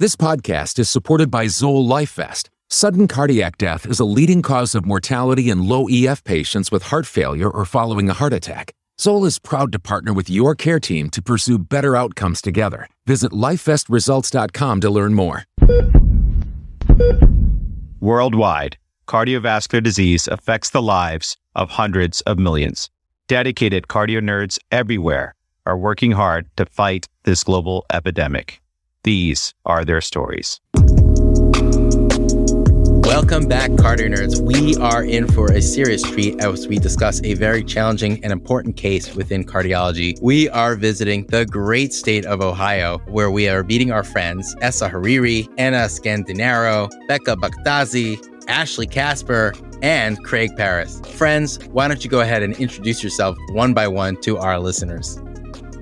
This podcast is supported by Zoll LifeVest. Sudden cardiac death is a leading cause of mortality in low EF patients with heart failure or following a heart attack. Zoll is proud to partner with your care team to pursue better outcomes together. Visit lifevestresults.com to learn more. Worldwide, cardiovascular disease affects the lives of hundreds of millions. Dedicated cardio nerds everywhere are working hard to fight this global epidemic. These are their stories. Welcome back, Cardio Nerds. We are in for a serious treat as we discuss a very challenging and important case within cardiology. We are visiting the great state of Ohio, where we are meeting our friends Essa Hariri, Anna Scandinaro, Becca Bakhtazi, Ashley Casper, and Craig Paris. Friends, why don't you go ahead and introduce yourself one by one to our listeners?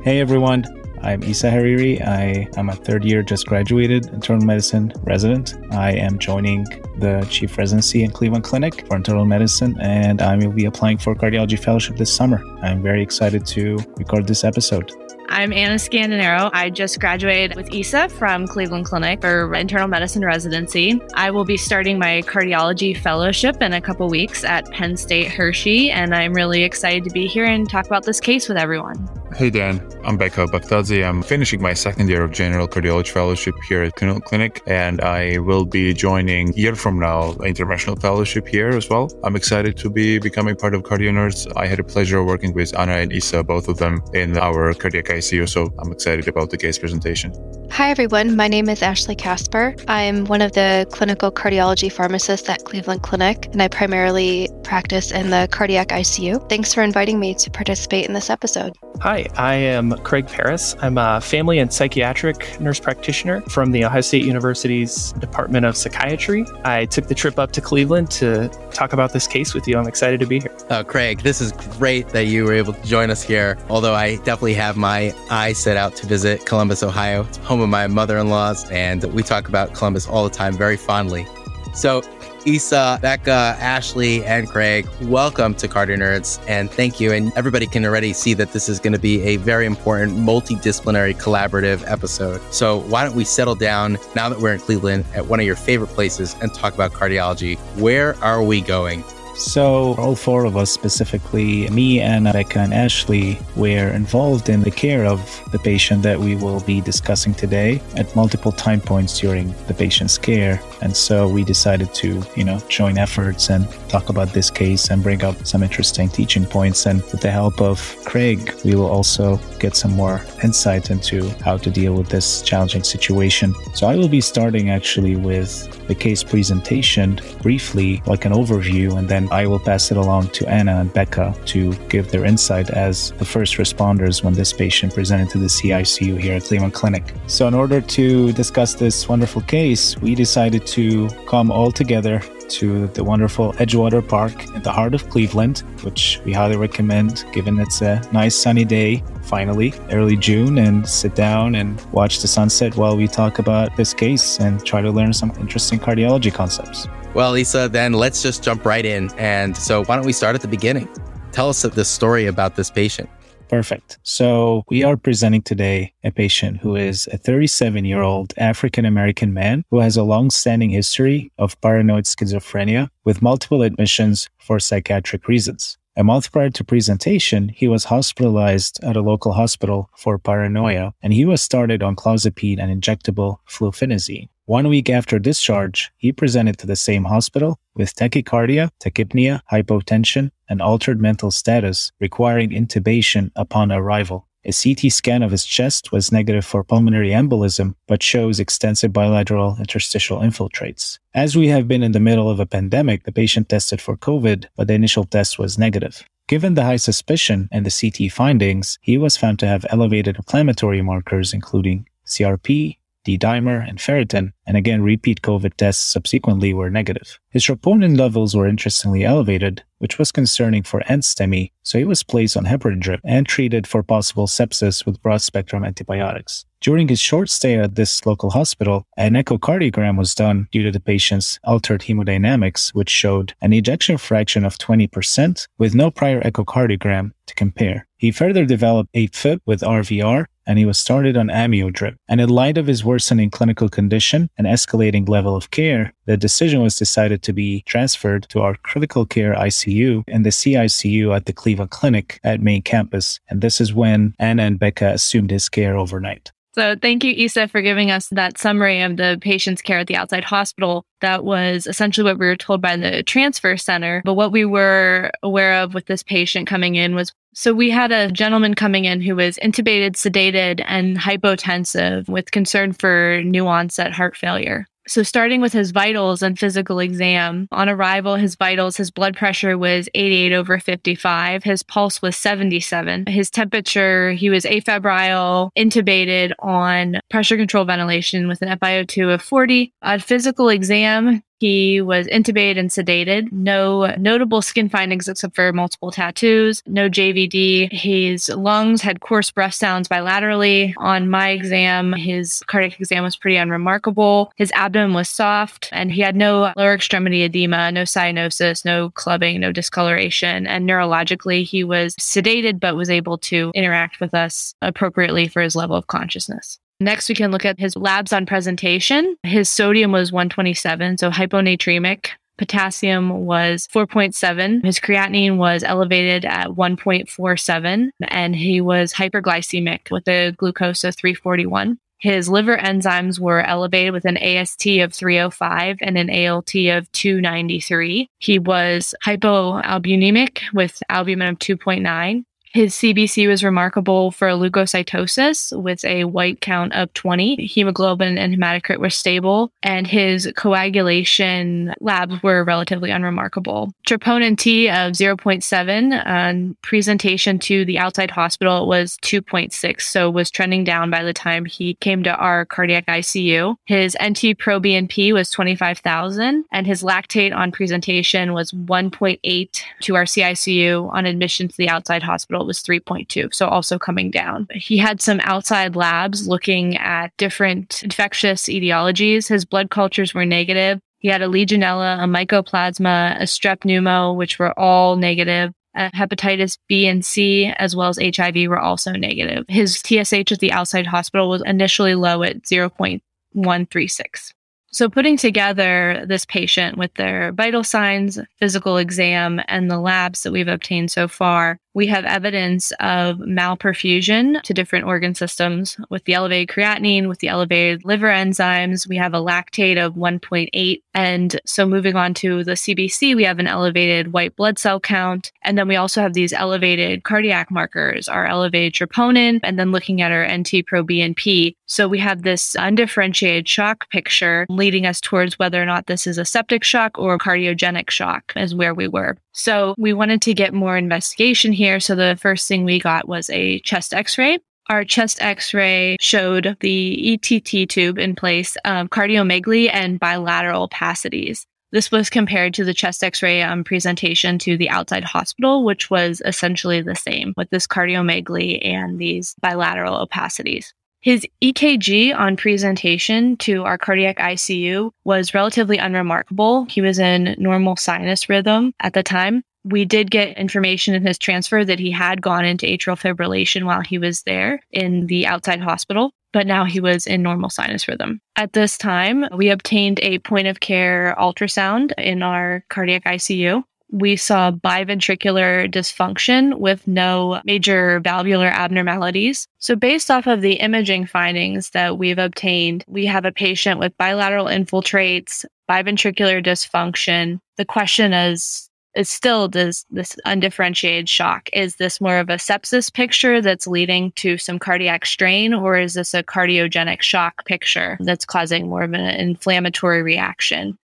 Hey everyone, I'm Isa Hariri. I am a third year, just graduated internal medicine resident. I am joining the chief residency in Cleveland Clinic for internal medicine, and I will be applying for cardiology fellowship this summer. I'm very excited to record this episode. I'm Anna Scandinaro. I just graduated with ISA from Cleveland Clinic for internal medicine residency. I will be starting my cardiology fellowship in a couple weeks at Penn State Hershey, and I'm really excited to be here and talk about this case with everyone. Hey Dan, I'm Becca Bakhtazi. I'm finishing my second year of general cardiology fellowship here at Cleveland Clinic, and I will be joining a year from now interventional fellowship here as well. I'm excited to be becoming part of Cardio Nerds. I had a pleasure working with Anna and Isa, both of them in our cardiac ICU, so I'm excited about the case presentation. Hi, everyone. My name is Ashley Casper. I'm one of the clinical cardiology pharmacists at Cleveland Clinic, and I primarily practice in the cardiac ICU. Thanks for inviting me to participate in this episode. Hi, I am Craig Paris. I'm a family and psychiatric nurse practitioner from the Ohio State University's Department of Psychiatry. I took the trip up to Cleveland to talk about this case with you. I'm excited to be here. Uh, Craig, this is great that you were able to join us here. Although I definitely have my eyes set out to visit Columbus, Ohio. It's home of my mother in law's, and we talk about Columbus all the time very fondly. So, Isa, Becca, Ashley, and Craig, welcome to Cardio Nerds, and thank you. And everybody can already see that this is going to be a very important multidisciplinary collaborative episode. So, why don't we settle down now that we're in Cleveland at one of your favorite places and talk about cardiology? Where are we going? So, all four of us, specifically me, and Becca, and Ashley, were involved in the care of the patient that we will be discussing today at multiple time points during the patient's care. And so we decided to, you know, join efforts and talk about this case and bring up some interesting teaching points. And with the help of Craig, we will also get some more insight into how to deal with this challenging situation. So I will be starting actually with the case presentation briefly, like an overview, and then I will pass it along to Anna and Becca to give their insight as the first responders when this patient presented to the CICU here at Cleveland Clinic. So, in order to discuss this wonderful case, we decided to come all together to the wonderful Edgewater Park in the heart of Cleveland, which we highly recommend given it's a nice sunny day, finally, early June, and sit down and watch the sunset while we talk about this case and try to learn some interesting cardiology concepts. Well, Lisa, then let's just jump right in. And so, why don't we start at the beginning? Tell us the story about this patient. Perfect. So we are presenting today a patient who is a 37 year old African American man who has a long standing history of paranoid schizophrenia with multiple admissions for psychiatric reasons. A month prior to presentation, he was hospitalized at a local hospital for paranoia, and he was started on clozapine and injectable fluphenazine. One week after discharge, he presented to the same hospital with tachycardia, tachypnea, hypotension, and altered mental status requiring intubation upon arrival. A CT scan of his chest was negative for pulmonary embolism, but shows extensive bilateral interstitial infiltrates. As we have been in the middle of a pandemic, the patient tested for COVID, but the initial test was negative. Given the high suspicion and the CT findings, he was found to have elevated inflammatory markers, including CRP, D-dimer, and ferritin, and again, repeat COVID tests subsequently were negative. His troponin levels were interestingly elevated, which was concerning for NSTEMI, so he was placed on heparin drip and treated for possible sepsis with broad-spectrum antibiotics. During his short stay at this local hospital, an echocardiogram was done due to the patient's altered hemodynamics, which showed an ejection fraction of 20% with no prior echocardiogram to compare. He further developed AFib with RVR and he was started on amio drip. And in light of his worsening clinical condition and escalating level of care, the decision was decided to be transferred to our critical care ICU and the CICU at the Cleveland Clinic at main campus. And this is when Anna and Becca assumed his care overnight. So, thank you, Isa, for giving us that summary of the patient's care at the outside hospital. That was essentially what we were told by the transfer center. But what we were aware of with this patient coming in was so we had a gentleman coming in who was intubated, sedated, and hypotensive with concern for new onset heart failure. So, starting with his vitals and physical exam, on arrival, his vitals, his blood pressure was 88 over 55. His pulse was 77. His temperature, he was afebrile, intubated on pressure control ventilation with an FiO2 of 40. On physical exam, he was intubated and sedated. No notable skin findings except for multiple tattoos. No JVD. His lungs had coarse breath sounds bilaterally. On my exam, his cardiac exam was pretty unremarkable. His abdomen was soft and he had no lower extremity edema, no cyanosis, no clubbing, no discoloration. And neurologically, he was sedated but was able to interact with us appropriately for his level of consciousness. Next, we can look at his labs on presentation. His sodium was 127, so hyponatremic. Potassium was 4.7. His creatinine was elevated at 1.47, and he was hyperglycemic with a glucose of 341. His liver enzymes were elevated with an AST of 305 and an ALT of 293. He was hypoalbuminic with albumin of 2.9. His CBC was remarkable for leukocytosis with a white count of 20. Hemoglobin and hematocrit were stable, and his coagulation labs were relatively unremarkable. Troponin T of 0.7 on presentation to the outside hospital was 2.6, so was trending down by the time he came to our cardiac ICU. His NT pro BNP was 25,000, and his lactate on presentation was 1.8 to our CICU on admission to the outside hospital it was 3.2, so also coming down. He had some outside labs looking at different infectious etiologies. His blood cultures were negative. He had a Legionella, a Mycoplasma, a Strep pneumo, which were all negative. Uh, hepatitis B and C, as well as HIV, were also negative. His TSH at the outside hospital was initially low at 0.136. So, putting together this patient with their vital signs, physical exam, and the labs that we've obtained so far, we have evidence of malperfusion to different organ systems with the elevated creatinine, with the elevated liver enzymes. We have a lactate of 1.8. And so moving on to the CBC, we have an elevated white blood cell count. And then we also have these elevated cardiac markers, our elevated troponin, and then looking at our NT pro BNP. So we have this undifferentiated shock picture leading us towards whether or not this is a septic shock or cardiogenic shock, is where we were. So we wanted to get more investigation here. So the first thing we got was a chest x ray. Our chest x ray showed the ETT tube in place, um, cardiomegaly, and bilateral opacities. This was compared to the chest x ray um, presentation to the outside hospital, which was essentially the same with this cardiomegaly and these bilateral opacities. His EKG on presentation to our cardiac ICU was relatively unremarkable. He was in normal sinus rhythm at the time. We did get information in his transfer that he had gone into atrial fibrillation while he was there in the outside hospital, but now he was in normal sinus rhythm. At this time, we obtained a point of care ultrasound in our cardiac ICU we saw biventricular dysfunction with no major valvular abnormalities. So, based off of the imaging findings that we've obtained, we have a patient with bilateral infiltrates, biventricular dysfunction. The question is, is still does this undifferentiated shock. Is this more of a sepsis picture that's leading to some cardiac strain, or is this a cardiogenic shock picture that's causing more of an inflammatory reaction?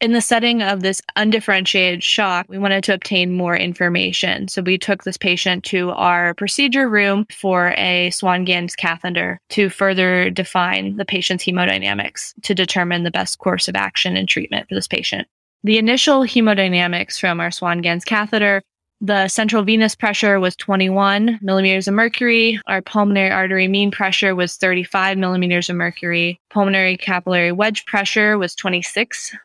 In the setting of this undifferentiated shock, we wanted to obtain more information. So we took this patient to our procedure room for a Swan-Ganz catheter to further define the patient's hemodynamics to determine the best course of action and treatment for this patient. The initial hemodynamics from our Swan-Ganz catheter the central venous pressure was 21 millimeters of mercury. Our pulmonary artery mean pressure was 35 millimeters of mercury. Pulmonary capillary wedge pressure was 26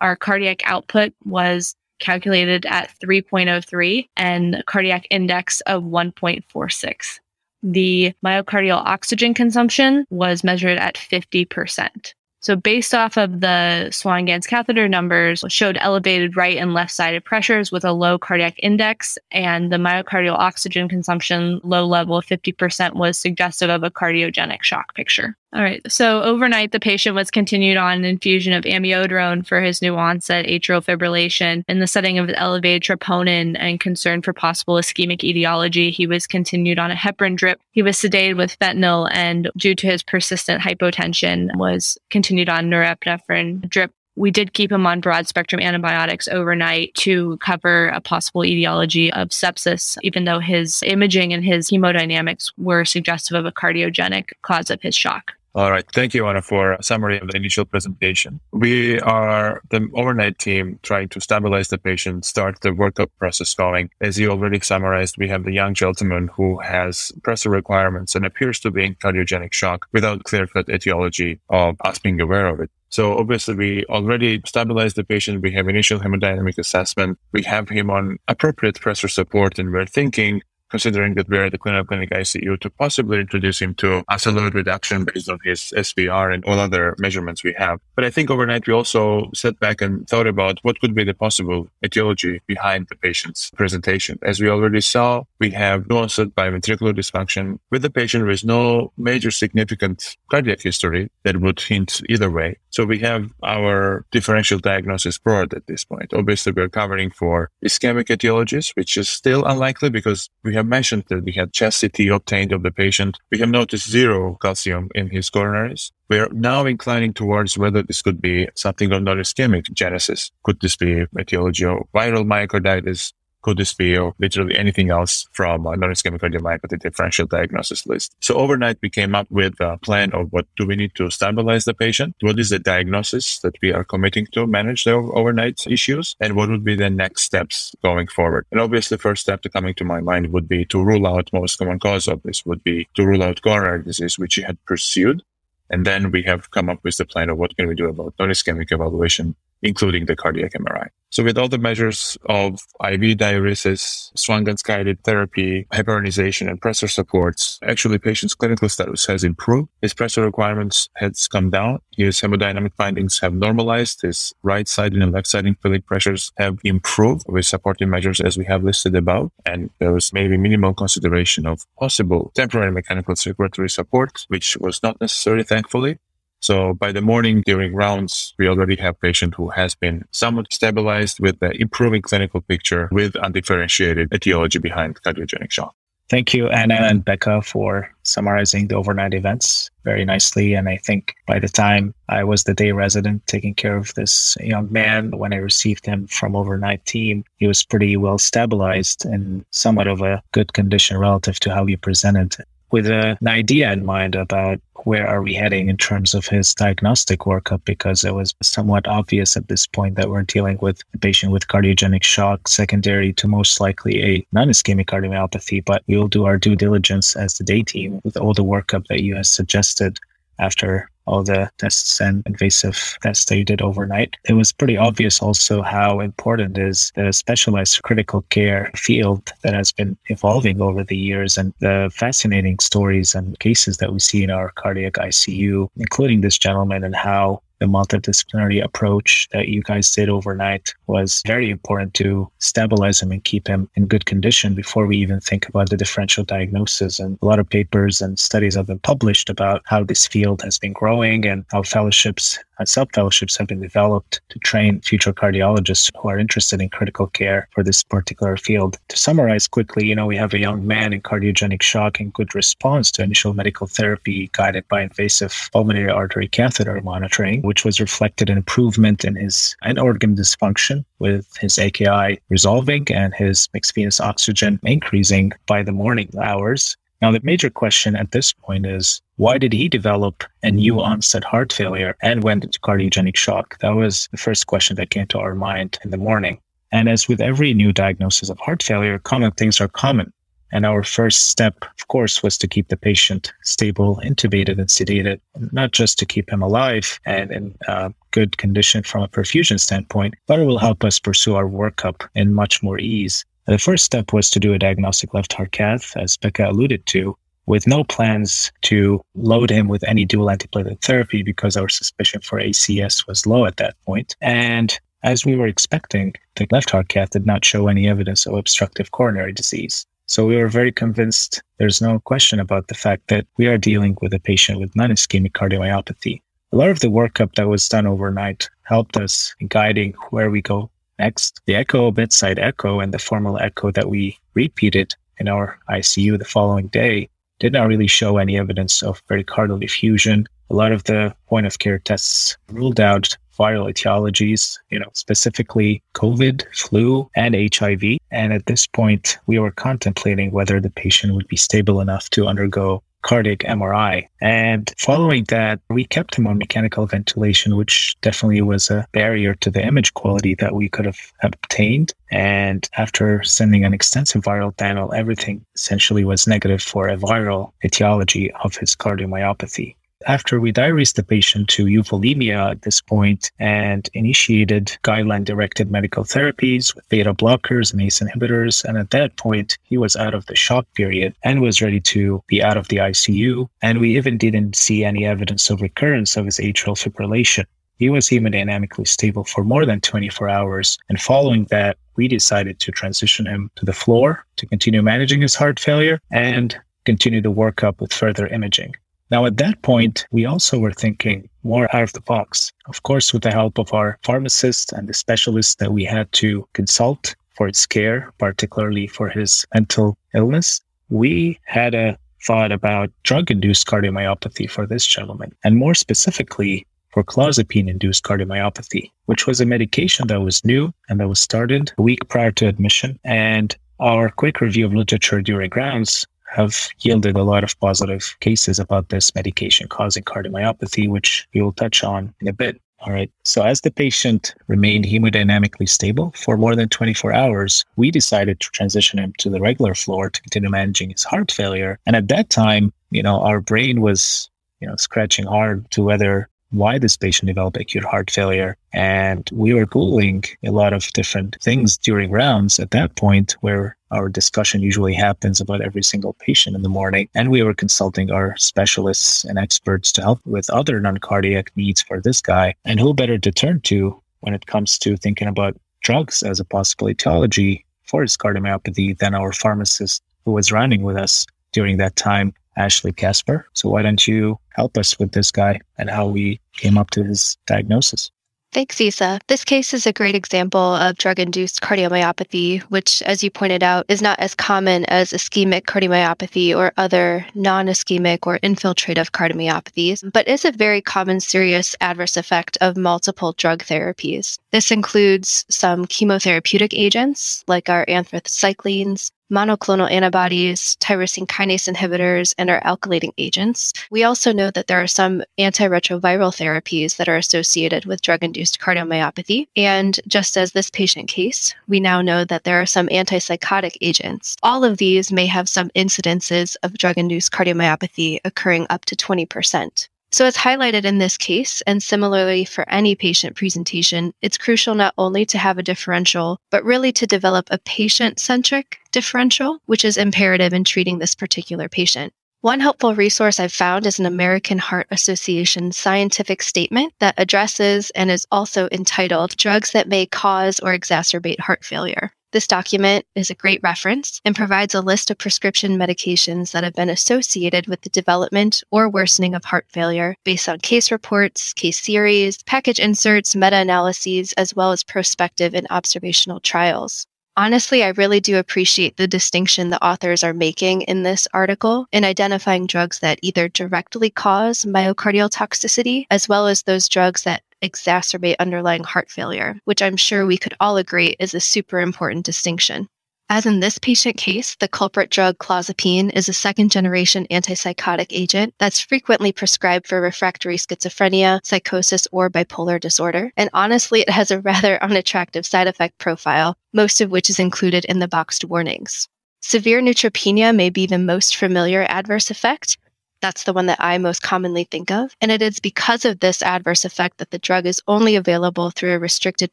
our cardiac output was calculated at 3.03 and cardiac index of 1.46. the myocardial oxygen consumption was measured at 50%. So based off of the Swan-Ganz catheter numbers, showed elevated right and left sided pressures with a low cardiac index, and the myocardial oxygen consumption low level of 50% was suggestive of a cardiogenic shock picture. All right. So overnight, the patient was continued on an infusion of amiodarone for his new onset atrial fibrillation. In the setting of elevated troponin and concern for possible ischemic etiology, he was continued on a heparin drip. He was sedated with fentanyl and due to his persistent hypotension was continued on norepinephrine drip we did keep him on broad spectrum antibiotics overnight to cover a possible etiology of sepsis, even though his imaging and his hemodynamics were suggestive of a cardiogenic cause of his shock. All right. Thank you, Anna, for a summary of the initial presentation. We are the overnight team trying to stabilize the patient, start the workup process going. As you already summarized, we have the young gentleman who has pressure requirements and appears to be in cardiogenic shock without clear cut etiology of us being aware of it. So obviously we already stabilized the patient. We have initial hemodynamic assessment. We have him on appropriate pressure support and we're thinking considering that we're at the clinical clinic ICU to possibly introduce him to afterload reduction based on his SVR and all other measurements we have. But I think overnight we also sat back and thought about what could be the possible etiology behind the patient's presentation. As we already saw, we have no onset biventricular dysfunction with the patient with no major significant cardiac history that would hint either way. So we have our differential diagnosis broad at this point. Obviously, we're covering for ischemic etiologies, which is still unlikely because we have mentioned that we had chest CT obtained of the patient. We have noticed zero calcium in his coronaries. We're now inclining towards whether this could be something of non-ischemic genesis. Could this be etiology of viral myocarditis? Could this be or literally anything else from a non-ischemic cardiomyopathy differential diagnosis list. So overnight, we came up with a plan of what do we need to stabilize the patient? What is the diagnosis that we are committing to manage the overnight issues? And what would be the next steps going forward? And obviously, first step to coming to my mind would be to rule out most common cause of this would be to rule out coronary disease, which he had pursued. And then we have come up with the plan of what can we do about non-ischemic evaluation including the cardiac MRI. So with all the measures of IV diuresis, Swan-Ganz guided therapy, heparinization and pressor supports, actually patient's clinical status has improved. His pressure requirements has come down. His hemodynamic findings have normalized. His right side and left side infilling pressures have improved with supportive measures as we have listed above. And there was maybe minimal consideration of possible temporary mechanical circulatory support, which was not necessary, thankfully. So by the morning during rounds, we already have patient who has been somewhat stabilized with the improving clinical picture with undifferentiated etiology behind cardiogenic shock. Thank you, Anna and Becca, for summarizing the overnight events very nicely. And I think by the time I was the day resident taking care of this young man, when I received him from overnight team, he was pretty well stabilized and somewhat of a good condition relative to how he presented with an idea in mind about where are we heading in terms of his diagnostic workup? Because it was somewhat obvious at this point that we're dealing with a patient with cardiogenic shock secondary to most likely a non-ischemic cardiomyopathy but we'll do our due diligence as the day team with all the workup that you have suggested after all the tests and invasive tests that you did overnight. It was pretty obvious also how important is the specialized critical care field that has been evolving over the years and the fascinating stories and cases that we see in our cardiac ICU, including this gentleman and how the multidisciplinary approach that you guys did overnight was very important to stabilize him and keep him in good condition before we even think about the differential diagnosis. And a lot of papers and studies have been published about how this field has been growing and how fellowships sub fellowships have been developed to train future cardiologists who are interested in critical care for this particular field. To summarize quickly, you know, we have a young man in cardiogenic shock and good response to initial medical therapy guided by invasive pulmonary artery catheter monitoring which was reflected in improvement in his end organ dysfunction with his AKI resolving and his mixed venous oxygen increasing by the morning hours. Now, the major question at this point is why did he develop a new onset heart failure and went into cardiogenic shock? That was the first question that came to our mind in the morning. And as with every new diagnosis of heart failure, common things are common. And our first step, of course, was to keep the patient stable, intubated, and sedated, not just to keep him alive and in uh, good condition from a perfusion standpoint, but it will help us pursue our workup in much more ease. The first step was to do a diagnostic left heart cath, as Becca alluded to. with no plans to load him with any dual antiplatelet therapy because our suspicion for ACS was low at that point. And as we were expecting, the left heart cath did not show any evidence of obstructive coronary disease. So we were very convinced there's no question about the fact that we are dealing with a patient with non ischemic cardiomyopathy. A lot of the workup that was done overnight helped us in guiding where we go next. The echo, bedside echo, and the formal echo that we repeated in our ICU the following day did not really show any evidence of pericardial effusion. A lot of the point of care tests ruled out viral etiologies, you know, specifically COVID, flu, and HIV. And at this point, we were contemplating whether the patient would be stable enough to undergo cardiac MRI. And following that, we kept him on mechanical ventilation, which definitely was a barrier to the image quality that we could have obtained. And after sending an extensive viral panel, everything essentially was negative for a viral etiology of his cardiomyopathy after we diuresed the patient to euvolemia at this point and initiated guideline directed medical therapies with beta blockers and ACE inhibitors. And at that point, he was out of the shock period and was ready to be out of the ICU. And we even didn't see any evidence of recurrence of his atrial fibrillation. He was hemodynamically stable for more than 24 hours. And following that, we decided to transition him to the floor to continue managing his heart failure and continue the workup with further imaging. Now, at that point, we also were thinking more out of the box. Of course, with the help of our pharmacists and the specialists that we had to consult for its care, particularly for his mental illness, we had a thought about drug induced cardiomyopathy for this gentleman, and more specifically, for clozapine induced cardiomyopathy, which was a medication that was new and that was started a week prior to admission. And our quick review of literature during rounds have yielded a lot of positive cases about this medication causing cardiomyopathy, which we will touch on in a bit. All right. So as the patient remained hemodynamically stable for more than 24 hours, we decided to transition him to the regular floor to continue managing his heart failure. And at that time, you know, our brain was, you know, scratching hard to whether why this patient developed acute heart failure. And we were Googling a lot of different things during rounds at that point where our discussion usually happens about every single patient in the morning. And we were consulting our specialists and experts to help with other non cardiac needs for this guy. And who better to turn to when it comes to thinking about drugs as a possible etiology for his cardiomyopathy than our pharmacist who was running with us during that time Ashley Casper. So why don't you help us with this guy and how we came up to his diagnosis? Thanks, Isa. This case is a great example of drug induced cardiomyopathy, which, as you pointed out, is not as common as ischemic cardiomyopathy or other non ischemic or infiltrative cardiomyopathies, but is a very common serious adverse effect of multiple drug therapies. This includes some chemotherapeutic agents like our anthracyclines, monoclonal antibodies, tyrosine kinase inhibitors, and our alkylating agents. We also know that there are some antiretroviral therapies that are associated with drug induced cardiomyopathy. And just as this patient case, we now know that there are some antipsychotic agents. All of these may have some incidences of drug induced cardiomyopathy occurring up to 20%. So, as highlighted in this case, and similarly for any patient presentation, it's crucial not only to have a differential, but really to develop a patient centric differential, which is imperative in treating this particular patient. One helpful resource I've found is an American Heart Association scientific statement that addresses and is also entitled Drugs That May Cause or Exacerbate Heart Failure. This document is a great reference and provides a list of prescription medications that have been associated with the development or worsening of heart failure based on case reports, case series, package inserts, meta analyses, as well as prospective and observational trials. Honestly, I really do appreciate the distinction the authors are making in this article in identifying drugs that either directly cause myocardial toxicity, as well as those drugs that exacerbate underlying heart failure, which I'm sure we could all agree is a super important distinction. As in this patient case, the culprit drug clozapine is a second generation antipsychotic agent that's frequently prescribed for refractory schizophrenia, psychosis, or bipolar disorder. And honestly, it has a rather unattractive side effect profile, most of which is included in the boxed warnings. Severe neutropenia may be the most familiar adverse effect, That's the one that I most commonly think of. And it is because of this adverse effect that the drug is only available through a restricted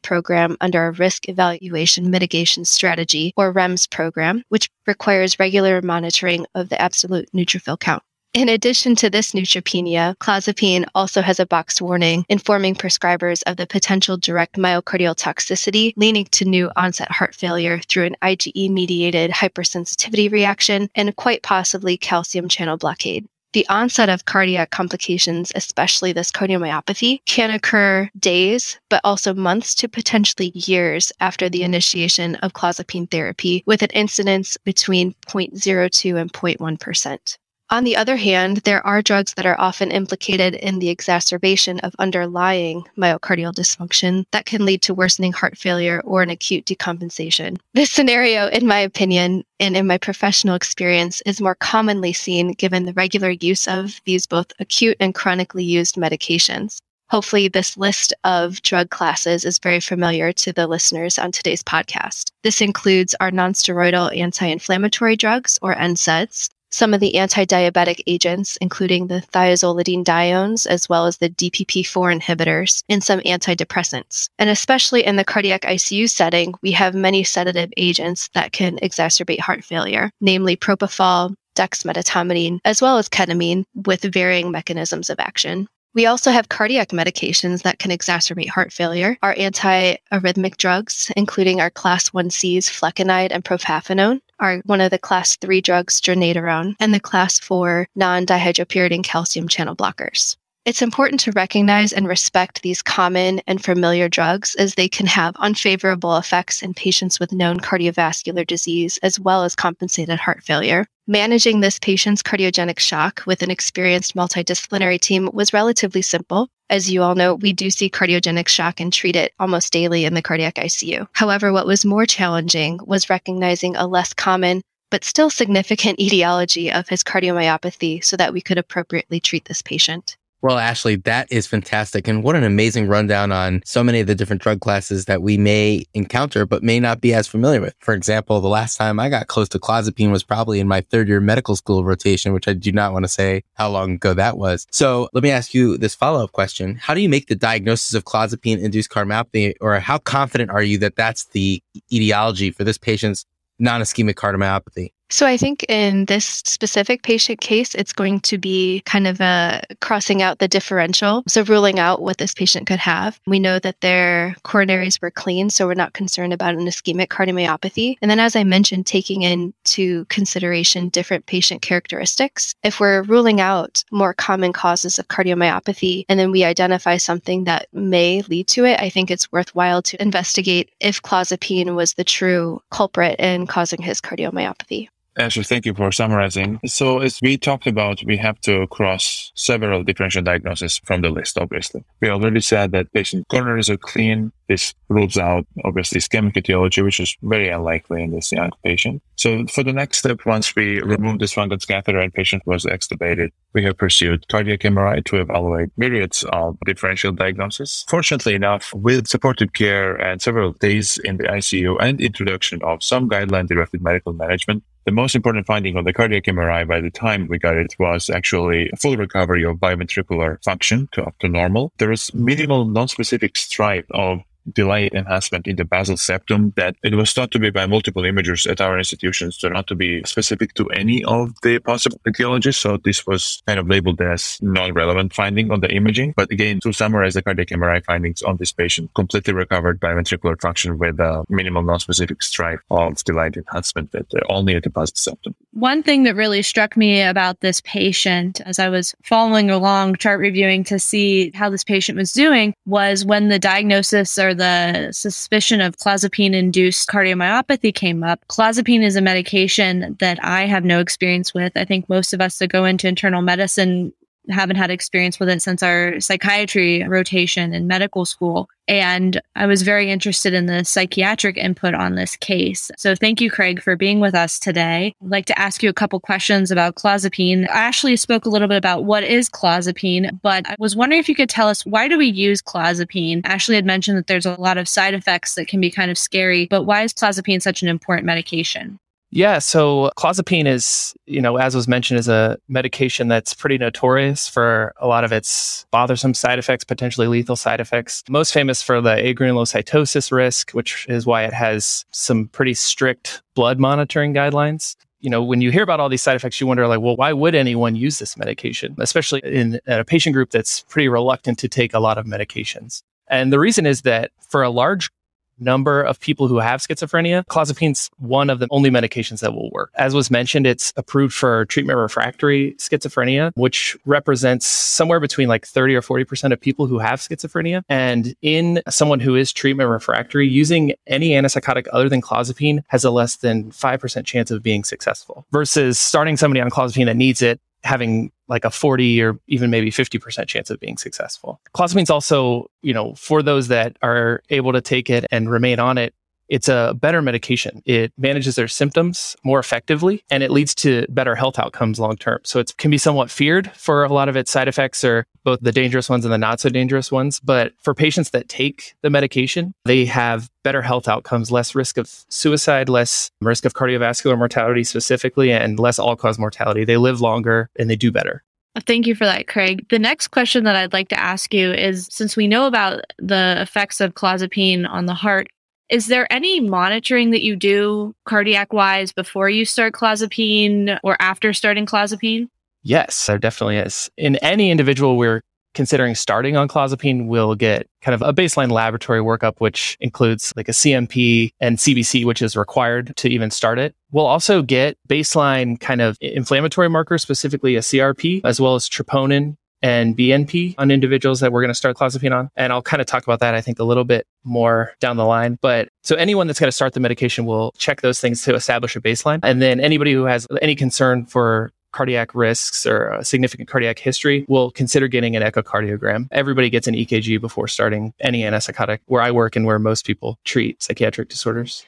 program under a risk evaluation mitigation strategy or REMS program, which requires regular monitoring of the absolute neutrophil count. In addition to this neutropenia, clozapine also has a boxed warning informing prescribers of the potential direct myocardial toxicity leading to new onset heart failure through an IgE mediated hypersensitivity reaction and quite possibly calcium channel blockade. The onset of cardiac complications, especially this cardiomyopathy, can occur days, but also months to potentially years after the initiation of clozapine therapy, with an incidence between 0.02 and 0.1%. On the other hand, there are drugs that are often implicated in the exacerbation of underlying myocardial dysfunction that can lead to worsening heart failure or an acute decompensation. This scenario, in my opinion, and in my professional experience, is more commonly seen given the regular use of these both acute and chronically used medications. Hopefully, this list of drug classes is very familiar to the listeners on today's podcast. This includes our nonsteroidal anti inflammatory drugs, or NSAIDs, some of the anti-diabetic agents, including the thiazolidinediones, as well as the DPP-4 inhibitors, and some antidepressants. And especially in the cardiac ICU setting, we have many sedative agents that can exacerbate heart failure, namely propofol, dexmedetomidine, as well as ketamine with varying mechanisms of action. We also have cardiac medications that can exacerbate heart failure. Our antiarrhythmic drugs, including our class 1Cs, flecainide and propafenone, are one of the class 3 drugs, dronedarone, and the class 4 non-dihydropyridine calcium channel blockers. It's important to recognize and respect these common and familiar drugs as they can have unfavorable effects in patients with known cardiovascular disease as well as compensated heart failure. Managing this patient's cardiogenic shock with an experienced multidisciplinary team was relatively simple. As you all know, we do see cardiogenic shock and treat it almost daily in the cardiac ICU. However, what was more challenging was recognizing a less common but still significant etiology of his cardiomyopathy so that we could appropriately treat this patient. Well, Ashley, that is fantastic. And what an amazing rundown on so many of the different drug classes that we may encounter, but may not be as familiar with. For example, the last time I got close to clozapine was probably in my third year medical school rotation, which I do not want to say how long ago that was. So let me ask you this follow up question. How do you make the diagnosis of clozapine induced cardiomyopathy, or how confident are you that that's the etiology for this patient's non ischemic cardiomyopathy? So I think in this specific patient case, it's going to be kind of a crossing out the differential. So ruling out what this patient could have. We know that their coronaries were clean, so we're not concerned about an ischemic cardiomyopathy. And then, as I mentioned, taking into consideration different patient characteristics. If we're ruling out more common causes of cardiomyopathy and then we identify something that may lead to it, I think it's worthwhile to investigate if clozapine was the true culprit in causing his cardiomyopathy. Ashley, thank you for summarizing. So as we talked about, we have to cross several differential diagnoses from the list, obviously. We already said that patient coronaries are clean. This rules out, obviously, ischemic etiology, which is very unlikely in this young patient. So for the next step, once we remove this fundus catheter and patient was extubated, we have pursued cardiac MRI to evaluate myriads of differential diagnosis. Fortunately enough, with supportive care and several days in the ICU and introduction of some guideline directed medical management, the most important finding on the cardiac MRI by the time we got it was actually full recovery of biventricular function to up to normal. There is minimal non-specific stripe of delay enhancement in the basal septum that it was thought to be by multiple imagers at our institutions, so not to be specific to any of the possible etiologies. So this was kind of labeled as non-relevant finding on the imaging. But again, to summarize the cardiac MRI findings on this patient, completely recovered biventricular function with a minimal non-specific stripe of delayed enhancement at, uh, only at the basal septum. One thing that really struck me about this patient as I was following along chart reviewing to see how this patient was doing was when the diagnosis or the suspicion of clozapine induced cardiomyopathy came up. Clozapine is a medication that I have no experience with. I think most of us that go into internal medicine haven't had experience with it since our psychiatry rotation in medical school. And I was very interested in the psychiatric input on this case. So thank you, Craig, for being with us today. I'd like to ask you a couple questions about clozapine. Ashley spoke a little bit about what is clozapine, but I was wondering if you could tell us why do we use clozapine? Ashley had mentioned that there's a lot of side effects that can be kind of scary, but why is clozapine such an important medication? Yeah, so clozapine is, you know, as was mentioned, is a medication that's pretty notorious for a lot of its bothersome side effects, potentially lethal side effects. Most famous for the agranulocytosis risk, which is why it has some pretty strict blood monitoring guidelines you know, when you hear about all these side effects, you wonder like, well, why would anyone use this medication, especially in a patient group that's pretty reluctant to take a lot of medications? And the reason is that for a large number of people who have schizophrenia, clozapine's one of the only medications that will work. As was mentioned, it's approved for treatment refractory schizophrenia, which represents somewhere between like 30 or 40% of people who have schizophrenia. And in someone who is treatment refractory, using any antipsychotic other than clozapine has a less than 5% chance of being successful versus starting somebody on clozapine that needs it having like a 40 or even maybe 50% chance of being successful. Clozapine's also, you know, for those that are able to take it and remain on it, it's a better medication. It manages their symptoms more effectively and it leads to better health outcomes long term. So it can be somewhat feared for a lot of its side effects or both the dangerous ones and the not so dangerous ones. But for patients that take the medication, they have better health outcomes, less risk of suicide, less risk of cardiovascular mortality specifically, and less all cause mortality. They live longer and they do better. Thank you for that, Craig. The next question that I'd like to ask you is since we know about the effects of clozapine on the heart, is there any monitoring that you do cardiac wise before you start clozapine or after starting clozapine? Yes, there definitely is. In any individual we're considering starting on clozapine, we'll get kind of a baseline laboratory workup, which includes like a CMP and CBC, which is required to even start it. We'll also get baseline kind of inflammatory markers, specifically a CRP, as well as troponin and BNP on individuals that we're going to start clozapine on. And I'll kind of talk about that, I think, a little bit more down the line. But so anyone that's going to start the medication will check those things to establish a baseline. And then anybody who has any concern for cardiac risks or significant cardiac history will consider getting an echocardiogram. Everybody gets an EKG before starting any antipsychotic where I work and where most people treat psychiatric disorders.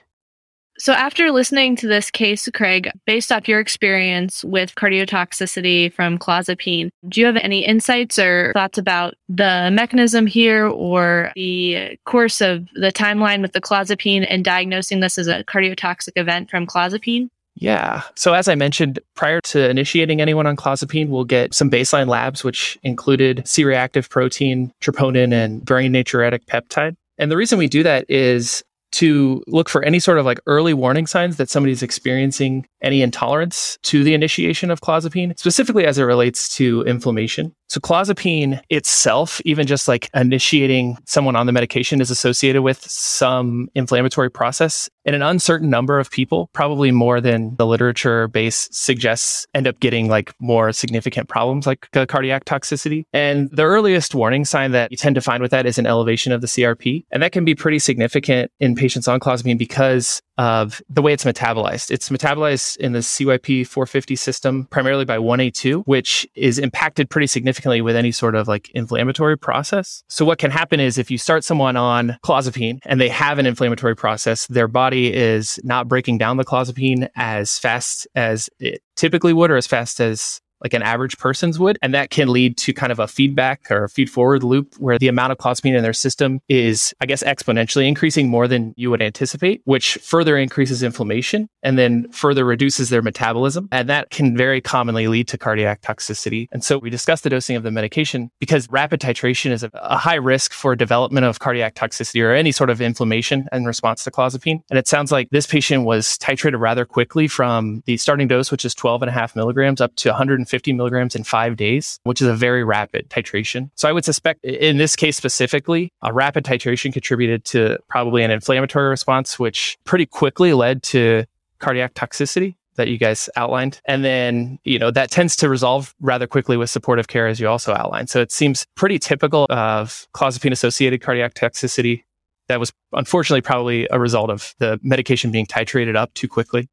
So, after listening to this case, Craig, based off your experience with cardiotoxicity from clozapine, do you have any insights or thoughts about the mechanism here or the course of the timeline with the clozapine and diagnosing this as a cardiotoxic event from clozapine? Yeah. So as I mentioned, prior to initiating anyone on clozapine, we'll get some baseline labs, which included C-reactive protein, troponin, and brain natriuretic peptide. And the reason we do that is to look for any sort of like early warning signs that somebody's experiencing any intolerance to the initiation of clozapine, specifically as it relates to inflammation. So clozapine itself, even just like initiating someone on the medication is associated with some inflammatory process in an uncertain number of people, probably more than the literature base suggests end up getting like more significant problems like uh, cardiac toxicity. And the earliest warning sign that you tend to find with that is an elevation of the CRP. And that can be pretty significant in patients on clozapine because of the way it's metabolized. It's metabolized in the CYP 450 system primarily by 1A2, which is impacted pretty significantly with any sort of like inflammatory process. So what can happen is if you start someone on clozapine and they have an inflammatory process, their body is not breaking down the clozapine as fast as it typically would or as fast as like an average person's would. And that can lead to kind of a feedback or a feed forward loop where the amount of clozapine in their system is, I guess, exponentially increasing more than you would anticipate, which further increases inflammation and then further reduces their metabolism. And that can very commonly lead to cardiac toxicity. And so we discussed the dosing of the medication because rapid titration is a, a high risk for development of cardiac toxicity or any sort of inflammation in response to clozapine. And it sounds like this patient was titrated rather quickly from the starting dose, which is 12 and a half milligrams up to 150 50 milligrams in five days, which is a very rapid titration. So I would suspect in this case specifically, a rapid titration contributed to probably an inflammatory response, which pretty quickly led to cardiac toxicity that you guys outlined. And then, you know, that tends to resolve rather quickly with supportive care, as you also outlined. So it seems pretty typical of clozapine associated cardiac toxicity. That was unfortunately probably a result of the medication being titrated up too quickly.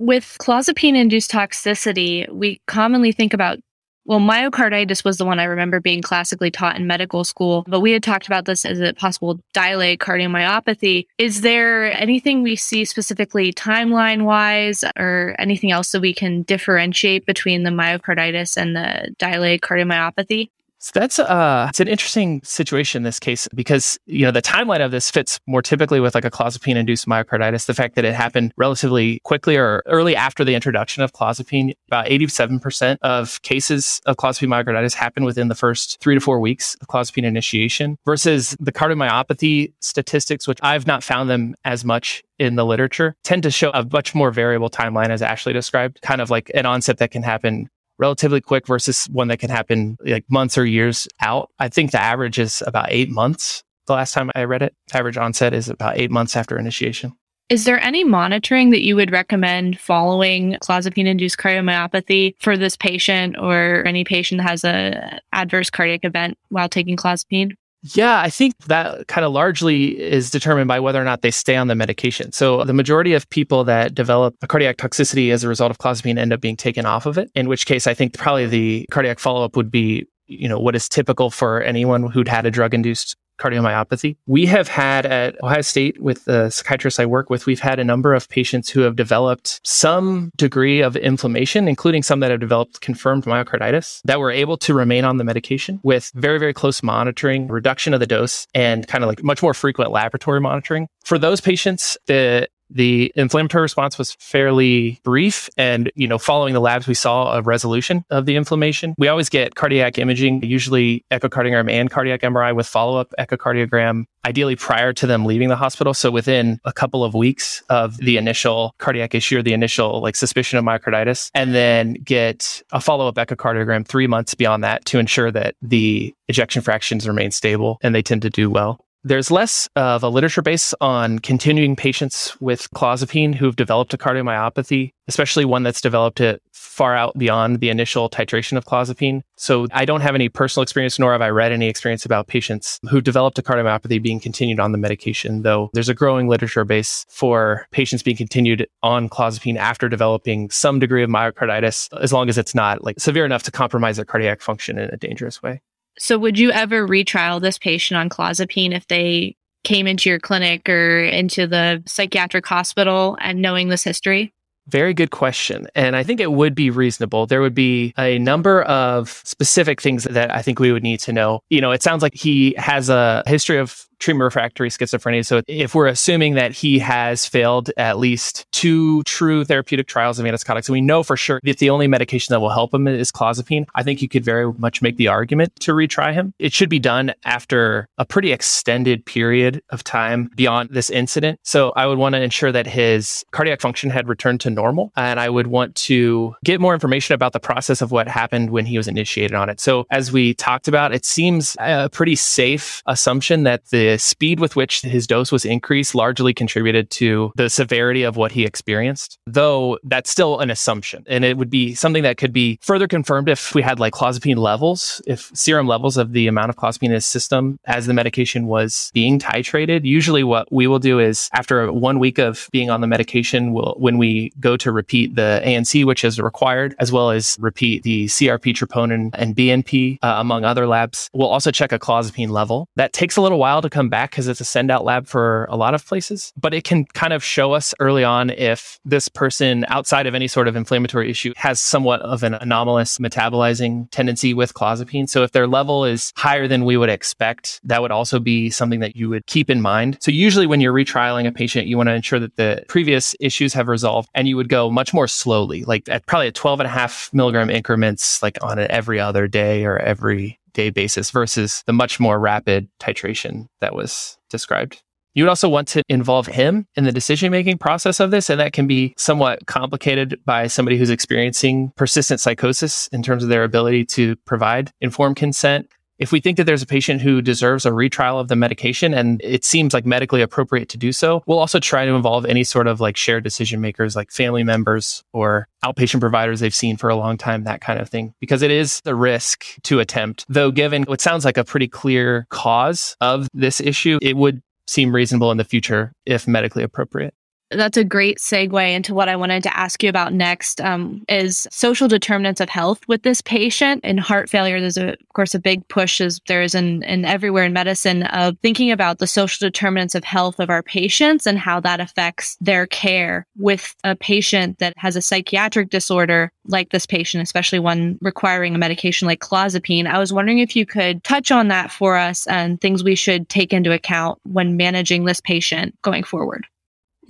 With clozapine induced toxicity, we commonly think about well, myocarditis was the one I remember being classically taught in medical school, but we had talked about this as a possible dilate cardiomyopathy. Is there anything we see specifically timeline wise or anything else that we can differentiate between the myocarditis and the dilate cardiomyopathy? So that's uh it's an interesting situation in this case because you know the timeline of this fits more typically with like a clozapine induced myocarditis. The fact that it happened relatively quickly or early after the introduction of clozapine, about 87% of cases of clozapine myocarditis happen within the first 3 to 4 weeks of clozapine initiation versus the cardiomyopathy statistics which I've not found them as much in the literature tend to show a much more variable timeline as Ashley described, kind of like an onset that can happen relatively quick versus one that can happen like months or years out. I think the average is about eight months. The last time I read it, average onset is about eight months after initiation. Is there any monitoring that you would recommend following clozapine induced cardiomyopathy for this patient or any patient that has a adverse cardiac event while taking clozapine? Yeah, I think that kind of largely is determined by whether or not they stay on the medication. So the majority of people that develop a cardiac toxicity as a result of clozapine end up being taken off of it, in which case I think probably the cardiac follow-up would be you know what is typical for anyone who'd had a drug induced cardiomyopathy. We have had at Ohio State with the psychiatrists I work with, we've had a number of patients who have developed some degree of inflammation, including some that have developed confirmed myocarditis that were able to remain on the medication with very, very close monitoring, reduction of the dose, and kind of like much more frequent laboratory monitoring. For those patients, the the inflammatory response was fairly brief and you know following the labs we saw a resolution of the inflammation. We always get cardiac imaging usually echocardiogram and cardiac mri with follow-up echocardiogram ideally prior to them leaving the hospital. So within a couple of weeks of the initial cardiac issue or the initial like suspicion of myocarditis and then get a follow-up echocardiogram 3 months beyond that to ensure that the ejection fractions remain stable and they tend to do well there's less of a literature base on continuing patients with clozapine who've developed a cardiomyopathy, especially one that's developed it far out beyond the initial titration of clozapine. So I don't have any personal experience, nor have I read any experience about patients who developed a cardiomyopathy being continued on the medication, though there's a growing literature base for patients being continued on clozapine after developing some degree of myocarditis, as long as it's not like severe enough to compromise their cardiac function in a dangerous way. So, would you ever retrial this patient on clozapine if they came into your clinic or into the psychiatric hospital and knowing this history? Very good question. And I think it would be reasonable. There would be a number of specific things that I think we would need to know. You know, it sounds like he has a history of treatment refractory schizophrenia. So if we're assuming that he has failed at least two true therapeutic trials of antipsychotics, and we know for sure that the only medication that will help him is clozapine, I think you could very much make the argument to retry him. It should be done after a pretty extended period of time beyond this incident. So I would want to ensure that his cardiac function had returned to normal. And I would want to get more information about the process of what happened when he was initiated on it. So as we talked about, it seems a pretty safe assumption that the the speed with which his dose was increased largely contributed to the severity of what he experienced, though that's still an assumption. And it would be something that could be further confirmed if we had like clozapine levels, if serum levels of the amount of clozapine in his system as the medication was being titrated. Usually what we will do is after one week of being on the medication, we'll, when we go to repeat the ANC, which is required, as well as repeat the CRP troponin and BNP, uh, among other labs, we'll also check a clozapine level. That takes a little while to come come back because it's a send out lab for a lot of places, but it can kind of show us early on if this person, outside of any sort of inflammatory issue, has somewhat of an anomalous metabolizing tendency with clozapine. So if their level is higher than we would expect, that would also be something that you would keep in mind. So usually when you're retrialing a patient, you want to ensure that the previous issues have resolved and you would go much more slowly, like at probably at 12 and a half milligram increments, like on an every other day or every day basis versus the much more rapid titration that was described. You would also want to involve him in the decision making process of this. And that can be somewhat complicated by somebody who's experiencing persistent psychosis in terms of their ability to provide informed consent. If we think that there's a patient who deserves a retrial of the medication and it seems like medically appropriate to do so, we'll also try to involve any sort of like shared decision makers like family members or outpatient providers they've seen for a long time, that kind of thing, because it is the risk to attempt. Though, given what sounds like a pretty clear cause of this issue, it would seem reasonable in the future if medically appropriate. That's a great segue into what I wanted to ask you about next um, is social determinants of health with this patient in heart failure. There's a, of course a big push as there is in, in everywhere in medicine of thinking about the social determinants of health of our patients and how that affects their care with a patient that has a psychiatric disorder like this patient, especially one requiring a medication like clozapine. I was wondering if you could touch on that for us and things we should take into account when managing this patient going forward.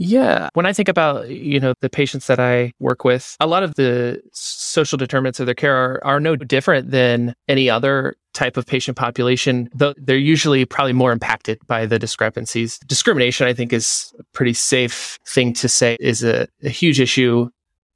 Yeah. When I think about, you know, the patients that I work with, a lot of the social determinants of their care are, are no different than any other type of patient population, though they're usually probably more impacted by the discrepancies. Discrimination, I think, is a pretty safe thing to say is a, a huge issue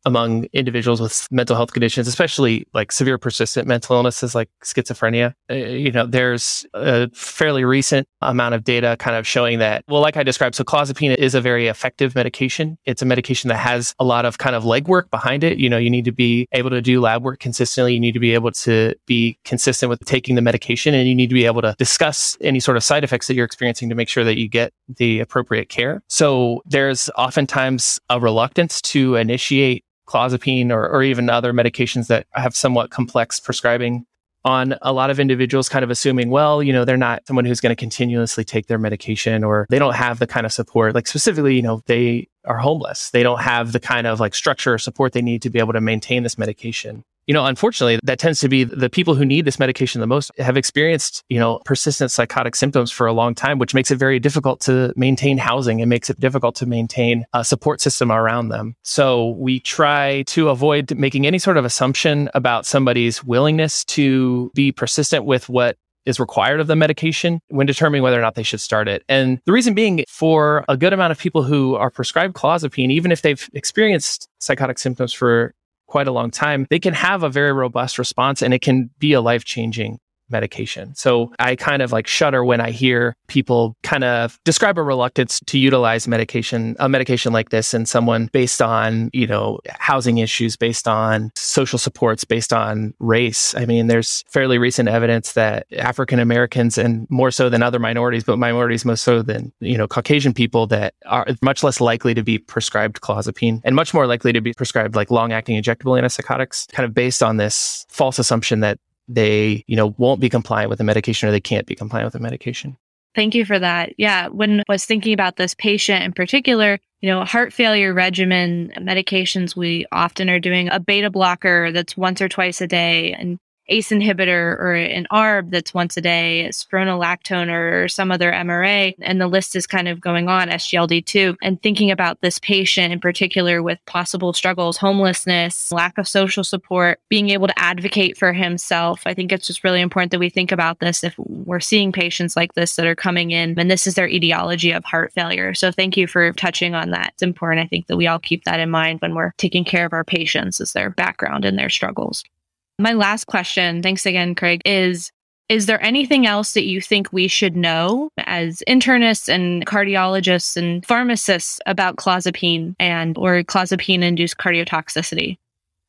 among individuals with mental health conditions, especially like severe persistent mental illnesses like schizophrenia. Uh, you know, there's a fairly recent amount of data kind of showing that, well, like I described, so clozapine is a very effective medication. It's a medication that has a lot of kind of legwork behind it. You know, you need to be able to do lab work consistently. You need to be able to be consistent with taking the medication and you need to be able to discuss any sort of side effects that you're experiencing to make sure that you get the appropriate care. So there's oftentimes a reluctance to initiate clozapine or, or even other medications that have somewhat complex prescribing on a lot of individuals kind of assuming, well, you know, they're not someone who's going to continuously take their medication or they don't have the kind of support. Like specifically, you know, they are homeless. They don't have the kind of like structure or support they need to be able to maintain this medication you know, unfortunately, that tends to be the people who need this medication the most have experienced, you know, persistent psychotic symptoms for a long time, which makes it very difficult to maintain housing and makes it difficult to maintain a support system around them. So we try to avoid making any sort of assumption about somebody's willingness to be persistent with what is required of the medication when determining whether or not they should start it. And the reason being for a good amount of people who are prescribed clozapine, even if they've experienced psychotic symptoms for quite a long time, they can have a very robust response and it can be a life changing medication. So I kind of like shudder when I hear people kind of describe a reluctance to utilize medication, a medication like this in someone based on, you know, housing issues, based on social supports, based on race. I mean, there's fairly recent evidence that African Americans and more so than other minorities, but minorities most so than, you know, Caucasian people that are much less likely to be prescribed clozapine and much more likely to be prescribed like long acting injectable antipsychotics, kind of based on this false assumption that they, you know, won't be compliant with the medication or they can't be compliant with the medication. Thank you for that. Yeah, when I was thinking about this patient in particular, you know, heart failure regimen medications, we often are doing a beta blocker that's once or twice a day. And ACE inhibitor or an ARB that's once a day, spironolactone or some other MRA. And the list is kind of going on, SGLT2. And thinking about this patient in particular with possible struggles, homelessness, lack of social support, being able to advocate for himself. I think it's just really important that we think about this if we're seeing patients like this that are coming in and this is their etiology of heart failure. So thank you for touching on that. It's important, I think, that we all keep that in mind when we're taking care of our patients as their background and their struggles. My last question, thanks again, Craig, is is there anything else that you think we should know as internists and cardiologists and pharmacists about clozapine and or clozapine induced cardiotoxicity?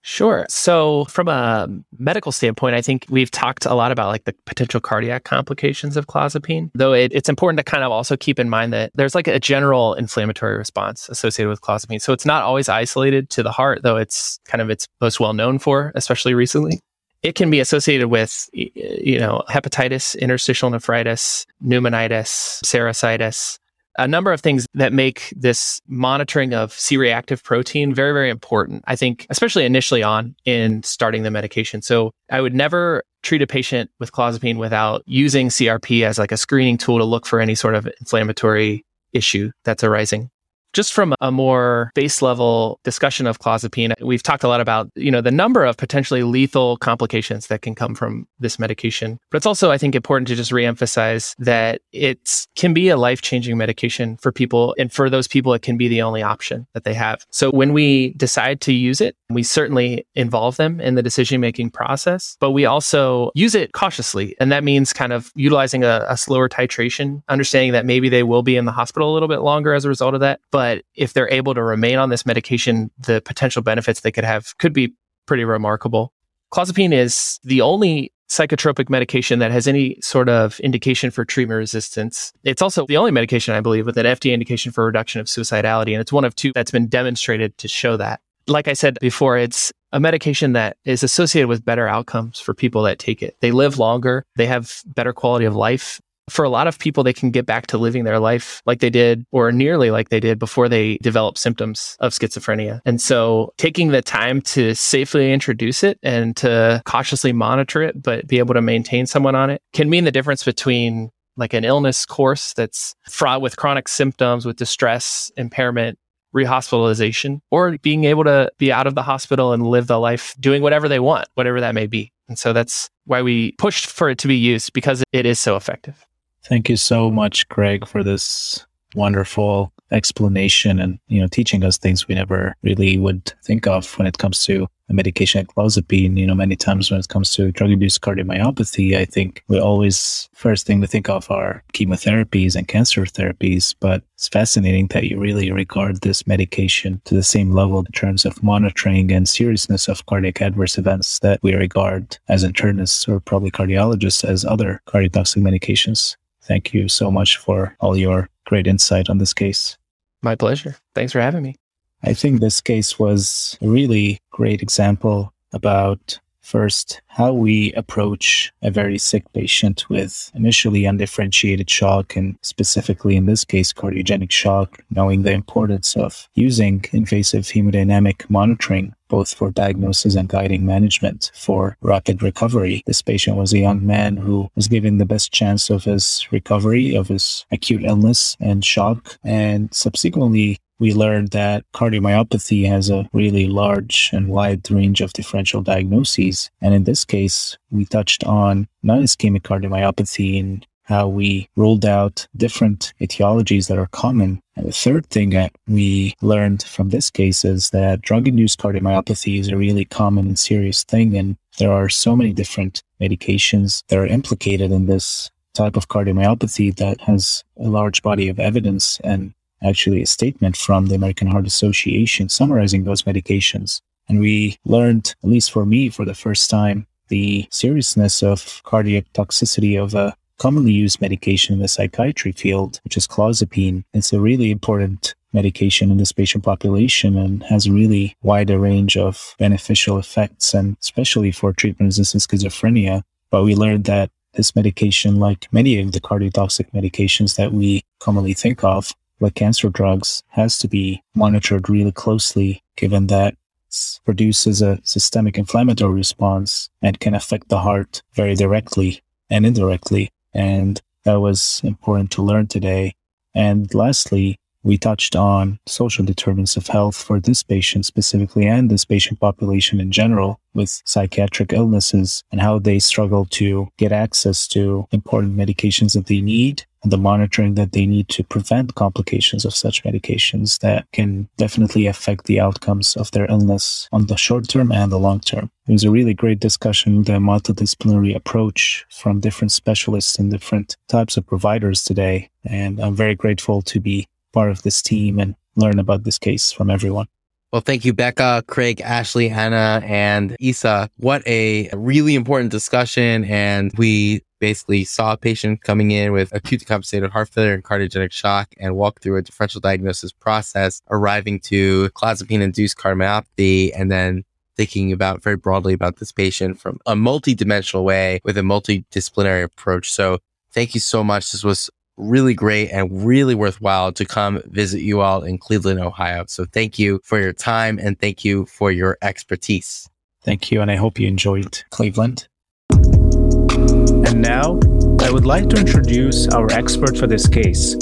Sure. So, from a medical standpoint, I think we've talked a lot about like the potential cardiac complications of clozapine, though it, it's important to kind of also keep in mind that there's like a general inflammatory response associated with clozapine. So, it's not always isolated to the heart, though it's kind of its most well known for, especially recently. It can be associated with, you know, hepatitis, interstitial nephritis, pneumonitis, serositis, a number of things that make this monitoring of C reactive protein very, very important. I think, especially initially on in starting the medication. So I would never treat a patient with clozapine without using CRP as like a screening tool to look for any sort of inflammatory issue that's arising just from a more base level discussion of clozapine, we've talked a lot about, you know, the number of potentially lethal complications that can come from this medication. But it's also, I think, important to just reemphasize that it can be a life changing medication for people. And for those people, it can be the only option that they have. So when we decide to use it, we certainly involve them in the decision making process, but we also use it cautiously. And that means kind of utilizing a, a slower titration, understanding that maybe they will be in the hospital a little bit longer as a result of that. But but if they're able to remain on this medication, the potential benefits they could have could be pretty remarkable. Clozapine is the only psychotropic medication that has any sort of indication for treatment resistance. It's also the only medication, I believe, with an FDA indication for reduction of suicidality. And it's one of two that's been demonstrated to show that. Like I said before, it's a medication that is associated with better outcomes for people that take it. They live longer, they have better quality of life, for a lot of people, they can get back to living their life like they did or nearly like they did before they develop symptoms of schizophrenia. And so taking the time to safely introduce it and to cautiously monitor it, but be able to maintain someone on it can mean the difference between like an illness course that's fraught with chronic symptoms, with distress, impairment, rehospitalization, or being able to be out of the hospital and live the life doing whatever they want, whatever that may be. And so that's why we pushed for it to be used because it is so effective. Thank you so much, Craig, for this wonderful explanation and you know teaching us things we never really would think of when it comes to a medication like clozapine. You know, many times when it comes to drug-induced cardiomyopathy, I think we always first thing we think of are chemotherapies and cancer therapies. But it's fascinating that you really regard this medication to the same level in terms of monitoring and seriousness of cardiac adverse events that we regard as internists or probably cardiologists as other cardiotoxic medications. Thank you so much for all your great insight on this case. My pleasure. Thanks for having me. I think this case was a really great example about First, how we approach a very sick patient with initially undifferentiated shock, and specifically in this case, cardiogenic shock, knowing the importance of using invasive hemodynamic monitoring, both for diagnosis and guiding management for rapid recovery. This patient was a young man who was given the best chance of his recovery of his acute illness and shock, and subsequently we learned that cardiomyopathy has a really large and wide range of differential diagnoses. And in this case, we touched on non ischemic cardiomyopathy and how we ruled out different etiologies that are common. And the third thing that we learned from this case is that drug induced cardiomyopathy is a really common and serious thing. And there are so many different medications that are implicated in this type of cardiomyopathy that has a large body of evidence and actually a statement from the American Heart Association summarizing those medications. And we learned, at least for me, for the first time, the seriousness of cardiac toxicity of a commonly used medication in the psychiatry field, which is clozapine. It's a really important medication in this patient population and has a really wide range of beneficial effects, and especially for treatment resistant schizophrenia. But we learned that this medication, like many of the cardiotoxic medications that we commonly think of, like cancer drugs has to be monitored really closely given that it produces a systemic inflammatory response and can affect the heart very directly and indirectly. And that was important to learn today. And lastly, we touched on social determinants of health for this patient specifically and this patient population in general with psychiatric illnesses and how they struggle to get access to important medications that they need and the monitoring that they need to prevent complications of such medications that can definitely affect the outcomes of their illness on the short term and the long term. It was a really great discussion, the multidisciplinary approach from different specialists and different types of providers today. And I'm very grateful to be part of this team and learn about this case from everyone. Well, thank you, Becca, Craig, Ashley, Anna, and Isa. What a really important discussion. And we basically saw a patient coming in with acute decompensated heart failure and cardiogenic shock and walk through a differential diagnosis process, arriving to clozapine induced cardiomyopathy, and then thinking about very broadly about this patient from a multidimensional way with a multidisciplinary approach. So thank you so much. This was really great and really worthwhile to come visit you all in Cleveland, Ohio. So thank you for your time and thank you for your expertise. Thank you. And I hope you enjoyed Cleveland. And now I would like to introduce our expert for this case,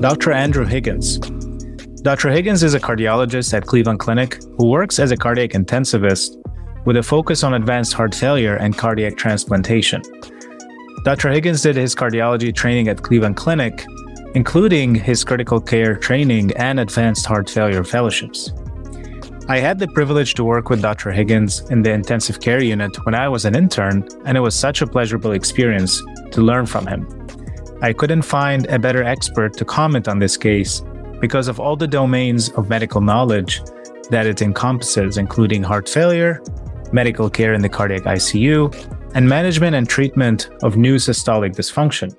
Dr. Andrew Higgins. Dr. Higgins is a cardiologist at Cleveland Clinic who works as a cardiac intensivist with a focus on advanced heart failure and cardiac transplantation. Dr. Higgins did his cardiology training at Cleveland Clinic, including his critical care training and advanced heart failure fellowships. I had the privilege to work with Dr. Higgins in the intensive care unit when I was an intern, and it was such a pleasurable experience to learn from him. I couldn't find a better expert to comment on this case because of all the domains of medical knowledge that it encompasses, including heart failure, medical care in the cardiac ICU, and management and treatment of new systolic dysfunction.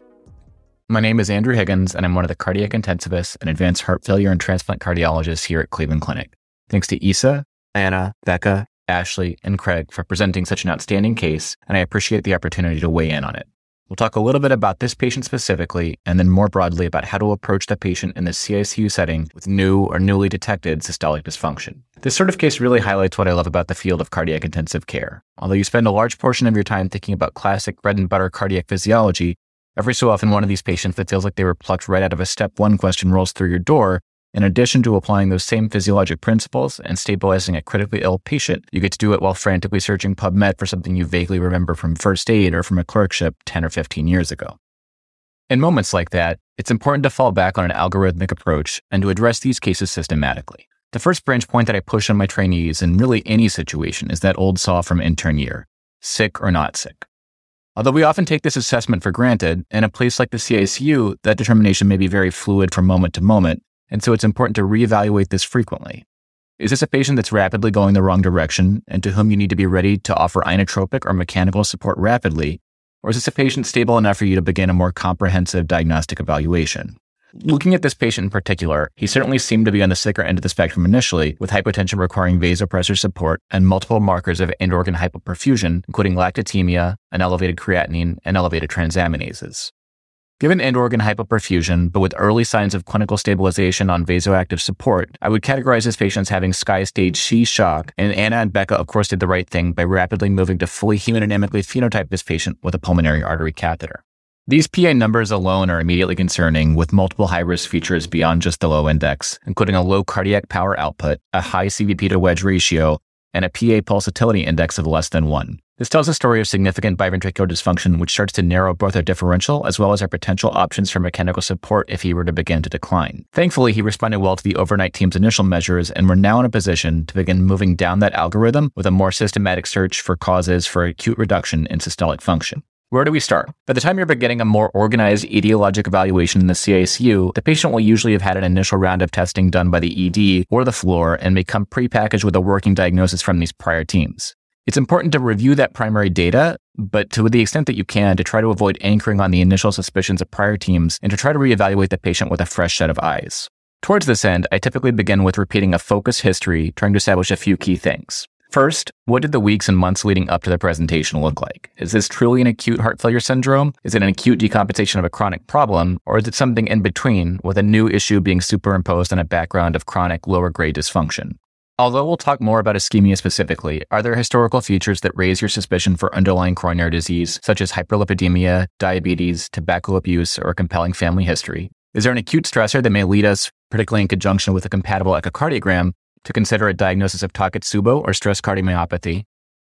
My name is Andrew Higgins, and I'm one of the cardiac intensivists and advanced heart failure and transplant cardiologists here at Cleveland Clinic. Thanks to Isa, Anna, Becca, Ashley, and Craig for presenting such an outstanding case, and I appreciate the opportunity to weigh in on it. We'll talk a little bit about this patient specifically, and then more broadly about how to approach the patient in the CICU setting with new or newly detected systolic dysfunction. This sort of case really highlights what I love about the field of cardiac intensive care. Although you spend a large portion of your time thinking about classic bread and butter cardiac physiology, Every so often, one of these patients that feels like they were plucked right out of a step one question rolls through your door. In addition to applying those same physiologic principles and stabilizing a critically ill patient, you get to do it while frantically searching PubMed for something you vaguely remember from first aid or from a clerkship 10 or 15 years ago. In moments like that, it's important to fall back on an algorithmic approach and to address these cases systematically. The first branch point that I push on my trainees in really any situation is that old saw from intern year sick or not sick. Although we often take this assessment for granted, in a place like the CICU, that determination may be very fluid from moment to moment, and so it's important to reevaluate this frequently. Is this a patient that's rapidly going the wrong direction and to whom you need to be ready to offer inotropic or mechanical support rapidly? Or is this a patient stable enough for you to begin a more comprehensive diagnostic evaluation? Looking at this patient in particular, he certainly seemed to be on the sicker end of the spectrum initially, with hypotension requiring vasopressor support and multiple markers of end organ hypoperfusion, including lactatemia, an elevated creatinine, and elevated transaminases. Given end organ hypoperfusion, but with early signs of clinical stabilization on vasoactive support, I would categorize this patient as having SCAI stage C shock, and Anna and Becca, of course, did the right thing by rapidly moving to fully hemodynamically phenotype this patient with a pulmonary artery catheter. These PA numbers alone are immediately concerning with multiple high risk features beyond just the low index, including a low cardiac power output, a high CVP to wedge ratio, and a PA pulsatility index of less than one. This tells a story of significant biventricular dysfunction, which starts to narrow both our differential as well as our potential options for mechanical support if he were to begin to decline. Thankfully, he responded well to the overnight team's initial measures, and we're now in a position to begin moving down that algorithm with a more systematic search for causes for acute reduction in systolic function. Where do we start? By the time you're beginning a more organized etiologic evaluation in the CICU, the patient will usually have had an initial round of testing done by the ED or the floor and may come prepackaged with a working diagnosis from these prior teams. It's important to review that primary data, but to the extent that you can, to try to avoid anchoring on the initial suspicions of prior teams and to try to reevaluate the patient with a fresh set of eyes. Towards this end, I typically begin with repeating a focus history, trying to establish a few key things. First, what did the weeks and months leading up to the presentation look like? Is this truly an acute heart failure syndrome? Is it an acute decompensation of a chronic problem? Or is it something in between with a new issue being superimposed on a background of chronic lower grade dysfunction? Although we'll talk more about ischemia specifically, are there historical features that raise your suspicion for underlying coronary disease, such as hyperlipidemia, diabetes, tobacco abuse, or a compelling family history? Is there an acute stressor that may lead us, particularly in conjunction with a compatible echocardiogram, to consider a diagnosis of Takotsubo or stress cardiomyopathy?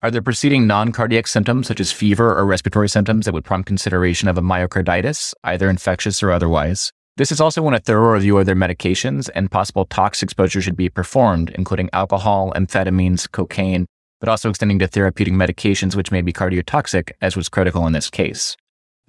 Are there preceding non cardiac symptoms such as fever or respiratory symptoms that would prompt consideration of a myocarditis, either infectious or otherwise? This is also when a thorough review of their medications and possible tox exposure should be performed, including alcohol, amphetamines, cocaine, but also extending to therapeutic medications which may be cardiotoxic, as was critical in this case.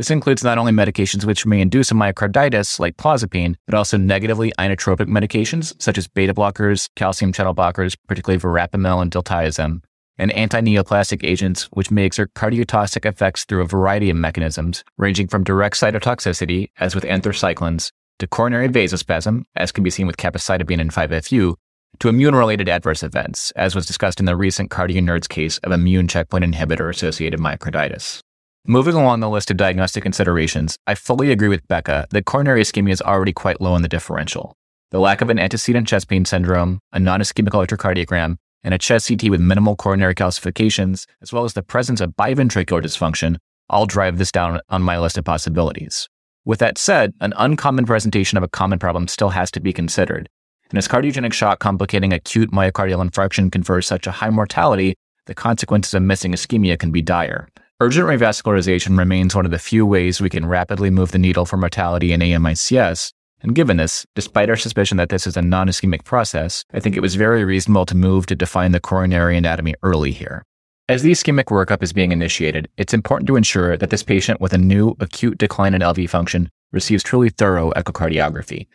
This includes not only medications which may induce a myocarditis, like clozapine, but also negatively inotropic medications, such as beta blockers, calcium channel blockers, particularly verapamil and diltiazem, and anti-neoplastic agents, which may exert cardiotoxic effects through a variety of mechanisms, ranging from direct cytotoxicity, as with anthracyclines, to coronary vasospasm, as can be seen with capecitabine and 5-FU, to immune-related adverse events, as was discussed in the recent CardioNerds case of immune checkpoint inhibitor-associated myocarditis. Moving along the list of diagnostic considerations, I fully agree with Becca that coronary ischemia is already quite low in the differential. The lack of an antecedent chest pain syndrome, a non-ischemic electrocardiogram, and a chest CT with minimal coronary calcifications, as well as the presence of biventricular dysfunction, all drive this down on my list of possibilities. With that said, an uncommon presentation of a common problem still has to be considered. And as cardiogenic shock complicating acute myocardial infarction confers such a high mortality, the consequences of missing ischemia can be dire. Urgent revascularization remains one of the few ways we can rapidly move the needle for mortality in AMICS, and given this, despite our suspicion that this is a non ischemic process, I think it was very reasonable to move to define the coronary anatomy early here. As the ischemic workup is being initiated, it's important to ensure that this patient with a new acute decline in LV function receives truly thorough echocardiography.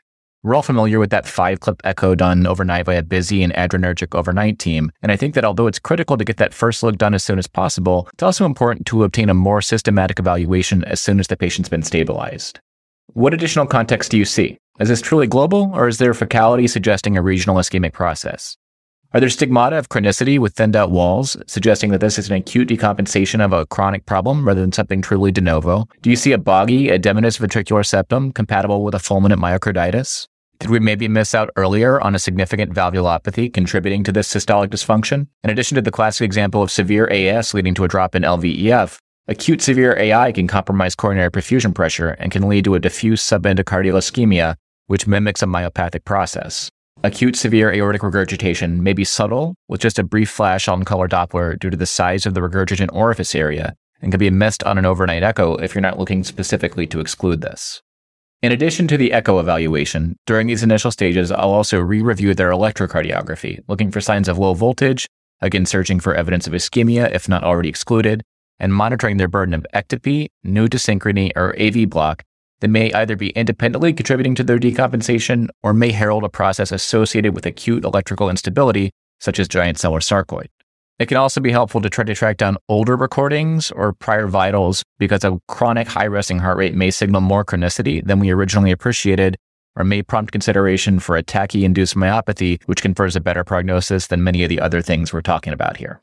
We're all familiar with that five clip echo done overnight by a busy and adrenergic overnight team. And I think that although it's critical to get that first look done as soon as possible, it's also important to obtain a more systematic evaluation as soon as the patient's been stabilized. What additional context do you see? Is this truly global, or is there focality suggesting a regional ischemic process? Are there stigmata of chronicity with thinned out walls, suggesting that this is an acute decompensation of a chronic problem rather than something truly de novo? Do you see a boggy, edematous ventricular septum compatible with a fulminant myocarditis? Did we maybe miss out earlier on a significant valvulopathy contributing to this systolic dysfunction? In addition to the classic example of severe AS leading to a drop in LVEF, acute severe AI can compromise coronary perfusion pressure and can lead to a diffuse subendocardial ischemia, which mimics a myopathic process. Acute severe aortic regurgitation may be subtle, with just a brief flash on color Doppler due to the size of the regurgitant orifice area, and can be missed on an overnight echo if you're not looking specifically to exclude this. In addition to the echo evaluation, during these initial stages, I'll also re review their electrocardiography, looking for signs of low voltage, again searching for evidence of ischemia if not already excluded, and monitoring their burden of ectopy, new dyssynchrony, or AV block that may either be independently contributing to their decompensation or may herald a process associated with acute electrical instability, such as giant cell or sarcoid. It can also be helpful to try to track down older recordings or prior vitals because a chronic high resting heart rate may signal more chronicity than we originally appreciated or may prompt consideration for a tachy induced myopathy, which confers a better prognosis than many of the other things we're talking about here.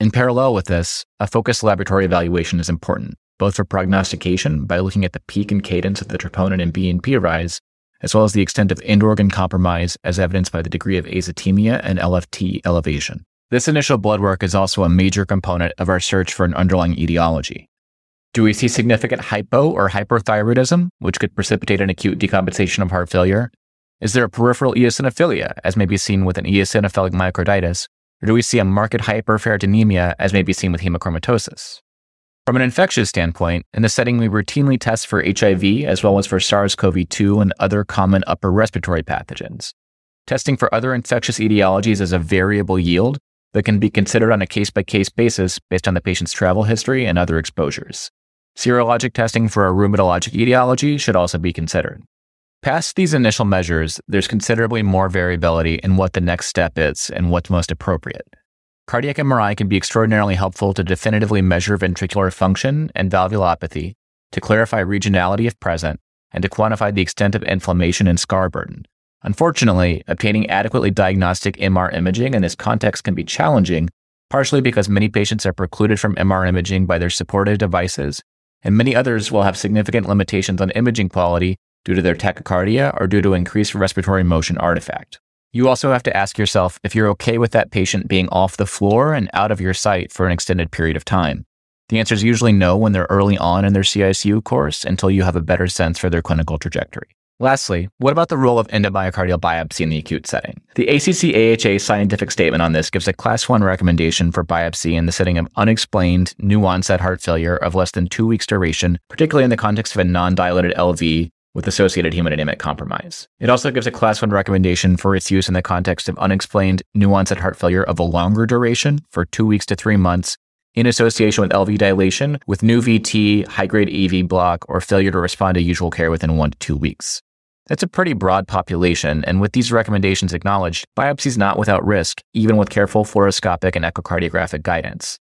In parallel with this, a focused laboratory evaluation is important both for prognostication by looking at the peak and cadence of the troponin and BNP rise, as well as the extent of end organ compromise as evidenced by the degree of azotemia and LFT elevation. This initial blood work is also a major component of our search for an underlying etiology. Do we see significant hypo or hyperthyroidism, which could precipitate an acute decompensation of heart failure? Is there a peripheral eosinophilia, as may be seen with an eosinophilic myocarditis? Or do we see a marked hyperferritinemia, as may be seen with hemochromatosis? From an infectious standpoint, in the setting we routinely test for HIV as well as for SARS CoV 2 and other common upper respiratory pathogens. Testing for other infectious etiologies is a variable yield that can be considered on a case by case basis based on the patient's travel history and other exposures. Serologic testing for a rheumatologic etiology should also be considered. Past these initial measures, there's considerably more variability in what the next step is and what's most appropriate. Cardiac MRI can be extraordinarily helpful to definitively measure ventricular function and valvulopathy, to clarify regionality if present, and to quantify the extent of inflammation and scar burden. Unfortunately, obtaining adequately diagnostic MR imaging in this context can be challenging, partially because many patients are precluded from MR imaging by their supportive devices, and many others will have significant limitations on imaging quality due to their tachycardia or due to increased respiratory motion artifact. You also have to ask yourself if you're okay with that patient being off the floor and out of your sight for an extended period of time. The answer is usually no when they're early on in their CICU course until you have a better sense for their clinical trajectory. Lastly, what about the role of endomyocardial biopsy in the acute setting? The ACC AHA scientific statement on this gives a class 1 recommendation for biopsy in the setting of unexplained new onset heart failure of less than 2 weeks duration, particularly in the context of a non-dilated LV with associated hemodynamic compromise. It also gives a class 1 recommendation for its use in the context of unexplained new onset heart failure of a longer duration for 2 weeks to 3 months in association with LV dilation with new VT, high grade AV block, or failure to respond to usual care within 1 to 2 weeks. That's a pretty broad population, and with these recommendations acknowledged, biopsy is not without risk, even with careful fluoroscopic and echocardiographic guidance.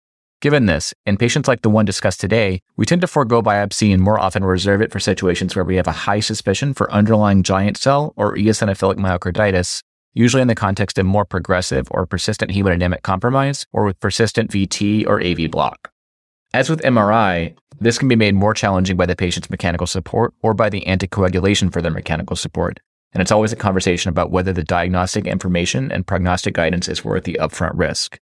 Given this, in patients like the one discussed today, we tend to forego biopsy and more often reserve it for situations where we have a high suspicion for underlying giant cell or eosinophilic myocarditis, usually in the context of more progressive or persistent hemodynamic compromise or with persistent VT or AV block. As with MRI, this can be made more challenging by the patient's mechanical support or by the anticoagulation for their mechanical support. And it's always a conversation about whether the diagnostic information and prognostic guidance is worth the upfront risk.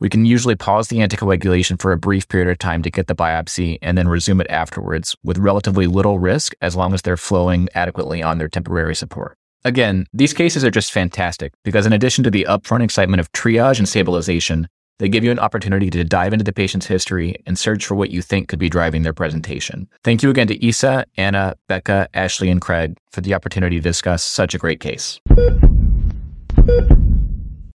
We can usually pause the anticoagulation for a brief period of time to get the biopsy and then resume it afterwards with relatively little risk as long as they're flowing adequately on their temporary support. Again, these cases are just fantastic because in addition to the upfront excitement of triage and stabilization, they give you an opportunity to dive into the patient's history and search for what you think could be driving their presentation. Thank you again to Isa, Anna, Becca, Ashley, and Craig for the opportunity to discuss such a great case.